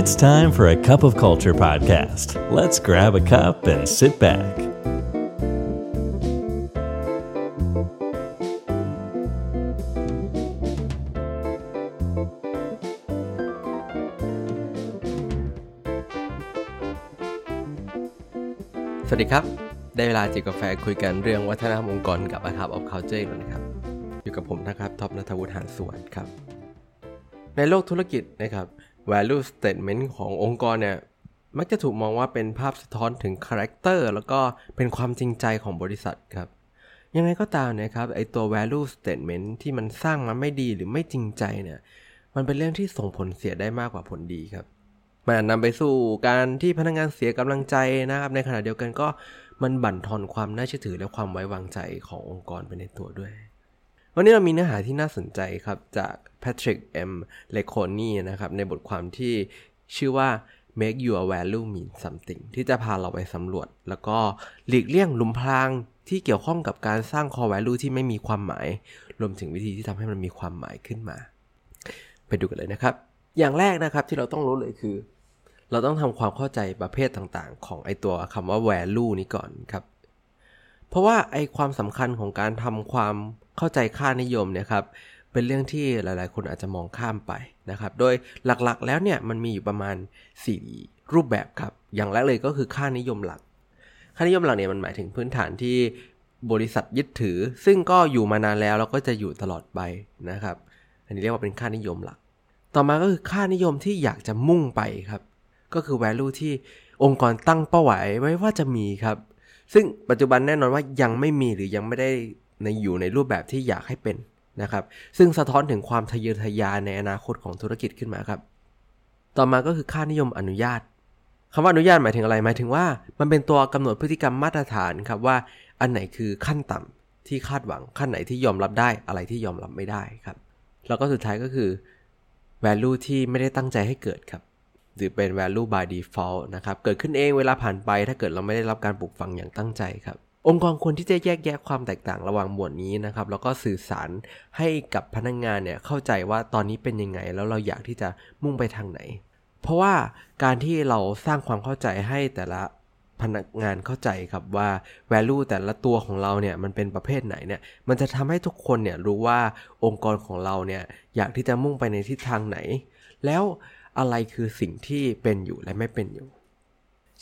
It's time for a cup of culture podcast. Let's grab a cup and sit back. สวัสดีครับ ได้เวลาจิบกาแฟคุยกันเรื่องวัฒนธรรมองค์กรกับ a c u p of Culture แล้วนะครับ อยู่กับผมนะครับท็อปนัทวุฒิหานสวนครับ ในโลกธุรกิจนะครับ value statement ขององค์กรเนี่ยมักจะถูกมองว่าเป็นภาพสะท้อนถึงคาแรคเตอร์แล้วก็เป็นความจริงใจของบริษัทครับ ยังไงก็ตามนะครับไอตัว value statement ที่มันสร้างมาไม่ดีหรือไม่จริงใจเนี่ยมันเป็นเรื่องที่ส่งผลเสียได้มากกว่าผลดีครับ มันนำไปสู่การที่พนักงานเสียกำลังใจนะครับ ในขณะเดียวกันก็มันบั่นทอนความน่าเชื่อถือและความไว้วางใจขององค์กรไปในตัวด้วย วันนี้เรามีเนื้อหาที่น่าสนใจครับ จาก Patrick M. l e c o n i นะครับ ในบทความที่ชื่อว่า make your value mean something ที่จะพาเราไปสำรวจ แล้วก็หลีกเลี่ยงหลุมพรางที่เกี่ยวข้องกับการสร้าง core value ที่ไม่มีความหมาย รวมถึงวิธีที่ทำให้มันมีความหมายขึ้นมา ไปดูกันเลยนะครับ อย่างแรกนะครับที่เราต้องรู้เลยคือ เราต้องทำความเข้าใจประเภทต่างๆ ของไอตัวคำว่า value นี้ก่อนครับ เพราะว่าไอความสำคัญของการทำความเข้าใจค่านิยมเนี่ยครับเป็นเรื่องที่หลายๆ คนอาจจะมองข้ามไปนะครับ โดยหลักๆ แล้วเนี่ยมันมีอยู่ประมาณ 4 รูปแบบครับ อย่างแรกเลยก็คือค่านิยมหลัก ค่านิยมหลักเนี่ยมันหมายถึงพื้นฐานที่บริษัทยึดถือ ซึ่งก็อยู่มานานแล้วแล้วก็จะอยู่ตลอดไปนะครับ อันนี้เรียกว่าเป็นค่านิยมหลัก ต่อมาก็คือค่านิยมที่อยากจะมุ่งไปครับ ก็คือ value ที่องค์กรตั้งเป้าหมายไว้ว่าจะมีครับ ซึ่งปัจจุบันแน่นอนว่ายังไม่มีหรือยังไม่ได้ในอยู่ในรูปแบบที่อยากให้เป็นนะครับ ซึ่งสะท้อนถึงความทะเยอทะยานในอนาคตของธุรกิจขึ้นมาครับ ต่อมาก็คือค่านิยมอนุญาตคำว่าอนุญาตหมายถึงอะไรหมายถึงว่า มันเป็นตัวกำหนดพฤติกรรมมาตรฐานครับว่าอันไหนคือขั้นต่ำที่คาดหวังขั้นไหนที่ยอมรับได้อะไรที่ยอมรับไม่ได้ครับ แล้วก็สุดท้ายก็คือ value ที่ไม่ได้ตั้งใจให้เกิดครับ หรือเป็น value by default นะครับ เกิดขึ้นเองเวลาผ่านไป ถ้าเกิดเราไม่ได้รับการปลูกฝังอย่างตั้งใจครับ องค์กรควรที่จะแยกแยะความแตกต่างระหว่างหมวดนี้นะครับ แล้วก็สื่อสารให้กับพนักงงานเนี่ยเข้าใจว่าตอนนี้เป็นยังไง แล้วเราอยากที่จะมุ่งไปทางไหน เพราะว่าการที่เราสร้างความเข้าใจให้แต่ละพนักงานเข้าใจครับว่า value แต่ละตัวของเราเนี่ยมันเป็นประเภทไหนเนี่ยมันจะทำให้ทุกคนเนี่ยรู้ว่าองค์กรของเราเนี่ยอยากที่จะมุ่งไปในทิศทางไหน แล้ว อะไรคือสิ่งที่เป็นอยู่และไม่เป็นอยู่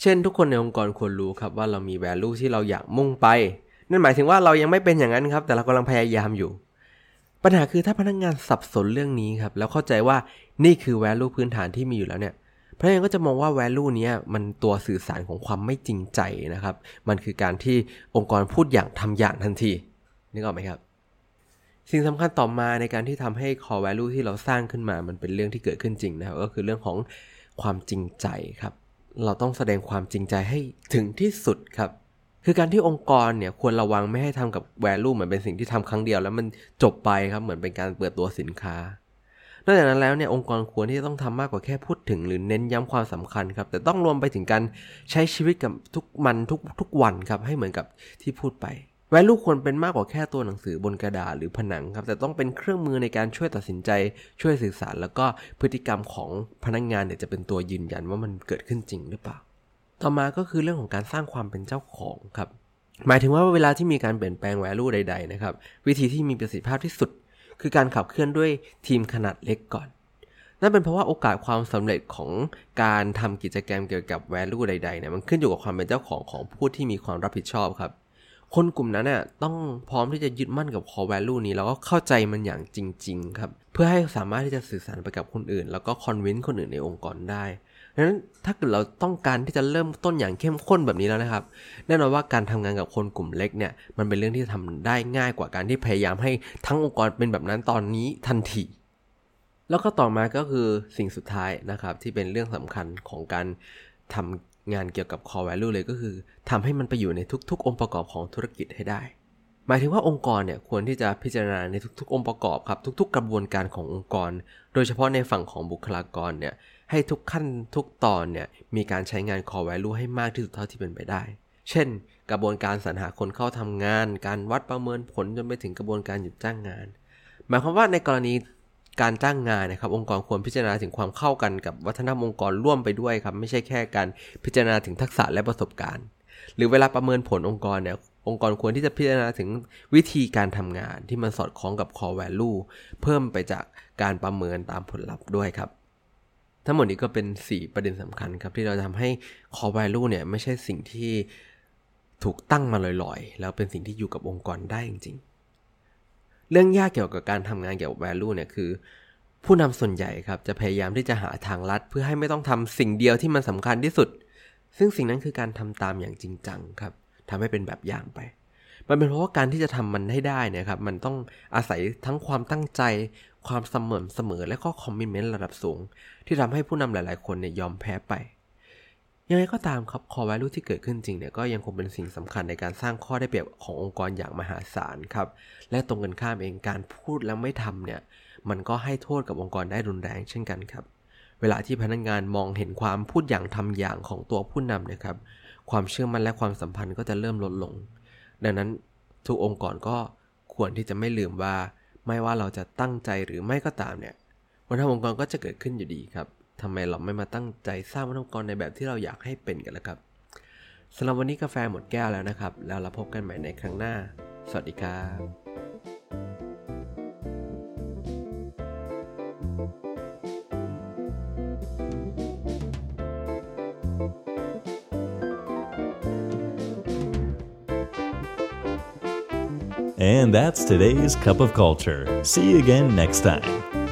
เช่นทุกคนในองค์กรควรรู้ครับว่าเรามี value ที่เราอยากมุ่งไป นั่นหมายถึงว่าเรายังไม่เป็นอย่างนั้นครับ แต่เรากำลังพยายามอยู่ ปัญหาคือถ้าพนักงานสับสนเรื่องนี้ครับแล้วเข้าใจว่านี่คือ value พื้นฐานที่มีอยู่แล้วเนี่ยพนักงานก็จะมองว่า value นี้มันตัวสื่อสารของความไม่จริงใจนะครับ มันคือการที่องค์กรพูดอย่างทำอย่างทันทีนึกออกไหมครับ สิ่งสำคัญต่อมาในการที่ทำให้ core value ที่เราสร้างขึ้นมา มันเป็นเรื่องที่เกิดขึ้นจริงนะครับ ก็คือเรื่องของความจริงใจครับ เราต้องแสดงความจริงใจให้ถึงที่สุดครับ คือการที่องค์กรเนี่ยควรระวังไม่ให้ทำกับ value เหมือนเป็นสิ่งที่ทำครั้งเดียว แล้วมันจบไปครับ เหมือนเป็นการเปิดตัวสินค้า นอกจากนั้นแล้วเนี่ยองค์กรควรที่จะต้องทำมากกว่าแค่พูดถึง หรือเน้นย้ำความสำคัญครับ แต่ต้องรวมไปถึงการใช้ชีวิตกับทุกมันทุกทุกวันครับ ให้เหมือนกับที่พูดไป value ควรเป็นมากกว่าแค่ตัวหนังสือบนกระดาษหรือผนังครับแต่ต้องเป็นเครื่องมือในการช่วยตัดสินใจช่วยสื่อสาร แล้วก็พฤติกรรมของพนักงงานเนี่ยจะเป็นตัวยืนยันว่ามันเกิดขึ้นจริงหรือเปล่า ต่อมาก็คือเรื่องของการสร้างความเป็นเจ้าของครับหมายถึงว่าเวลาที่มีการเปลี่ยนแปลง value ใด ๆ นะครับ วิธีที่มีประสิทธิภาพที่สุด คือการขับเคลื่อนด้วยทีมขนาดเล็กก่อน นั่นเป็นเพราะว่าโอกาสความสำเร็จของการทำกิจกรรมเกี่ยวกับ value ใดๆเนี่ยมันขึ้นอยู่กับความเป็นเจ้าของของผู้ที่มีความรับผิดชอบครับ คนกลุ่มนั้นเนี่ยต้องพร้อมที่จะยึดมั่นกับ core value นี้ แล้วก็เข้าใจมันอย่างจริง ๆ ครับ เพื่อให้สามารถที่จะสื่อสารไปกับคนอื่น แล้วก็ convince คนอื่นในองค์กรได้ดังนั้นถ้าเกิดเราต้องการที่จะเริ่มต้นอย่างเข้มข้นแบบนี้แล้วนะครับ แน่นอนว่าการทำงานกับคนกลุ่มเล็กเนี่ยมันเป็นเรื่องที่ทำได้ง่ายกว่าการที่พยายามให้ทั้งองค์กรเป็นแบบนั้นตอนนี้ทันทีแล้วก็ต่อมาก็คือสิ่งสุดท้ายนะครับที่เป็นเรื่องสำคัญของการทำ งานเกี่ยวกับ core value เลยก็คือทำให้มันไปอยู่ในทุกๆ องค์ประกอบของธุรกิจให้ได้ หมายถึงว่าองค์กรเนี่ยควรที่จะพิจารณาในทุกๆ องค์ประกอบครับ ทุก ๆ กระบวนการขององค์กร โดยเฉพาะในฝั่งของบุคลากรเนี่ยให้ทุกขั้นทุกตอนเนี่ยมีการใช้งาน core value ให้มากที่สุดเท่าที่เป็นไปได้ เช่น กระบวนการสรรหาคนเข้าทำงาน การวัดประเมินผลจนไปถึงกระบวนการหยุดจ้างงาน หมายความว่าในกรณี การจ้างงานนะครับองค์กรควรพิจารณาถึงความเข้ากันกับวัฒนธรรมองค์กรร่วมไปด้วยครับไม่ใช่แค่การพิจารณาถึงทักษะและประสบการณ์ หรือเวลาประเมินผลองค์กรเนี่ยองค์กรควรที่จะพิจารณาถึงวิธีการทำงานที่มันสอดคล้องกับ core value เพิ่มไปจากการประเมินตามผลลัพธ์ด้วยครับ ทั้งหมดนี้ก็เป็น 4 ประเด็นสำคัญครับ ที่เราทำให้ core value เนี่ยไม่ใช่สิ่งที่ถูกตั้งมาลอยๆ แล้วเป็นสิ่งที่อยู่กับองค์กรได้จริงๆ เรื่องยากเกี่ยวกับการทำงานเกี่ยวกับ value เนี่ยคือ ผู้นำส่วนใหญ่ครับจะพยายามที่จะหาทางลัด เพื่อให้ไม่ต้องทำสิ่งเดียวที่มันสำคัญที่สุด ซึ่งสิ่งนั้นคือการทำตามอย่างจริงจังครับทำให้เป็นแบบอย่างไป มันเป็นเพราะว่าการที่จะทำมันให้ได้เนี่ยครับ มันต้องอาศัยทั้งความตั้งใจ ความเสมอเสมอและก็คอมมิชเมนต์ระดับสูง ที่ทำให้ผู้นำหลาย ๆ คนเนี่ยยอมแพ้ไป ยังไงก็ตามครับ core value ที่เกิดขึ้นจริงเนี่ยก็ยังคงเป็นสิ่งสำคัญในการสร้างข้อได้เปรียบขององค์กรอย่างมหาศาลครับ และตรงกันข้ามเองการพูดแล้วไม่ทำเนี่ยมันก็ให้โทษกับองค์กรได้รุนแรงเช่นกันครับ เวลาที่พนักงงานมองเห็นความพูดอย่างทำอย่างของตัวผู้นำนะครับ ความเชื่อมั่นและความสัมพันธ์ก็จะเริ่มลดลง ดังนั้นทุกองค์กรก็ควรที่จะไม่ลืมว่า ไม่ว่าเราจะตั้งใจหรือไม่ก็ตามเนี่ยวัฒนธรรมองค์กรก็จะเกิดขึ้นอยู่ดีครับ ทำไมเราไม่มาตั้งใจสร้างวัฒนธรรมกรในแบบที่เราอยากให้เป็นกันล่ะครับสำหรับวันนี้กาแฟหมดแก้วแล้วนะครับ แล้วเราพบกันใหม่ในครั้งหน้า สวัสดีครับ And that's today's Cup of Culture. See you again next time.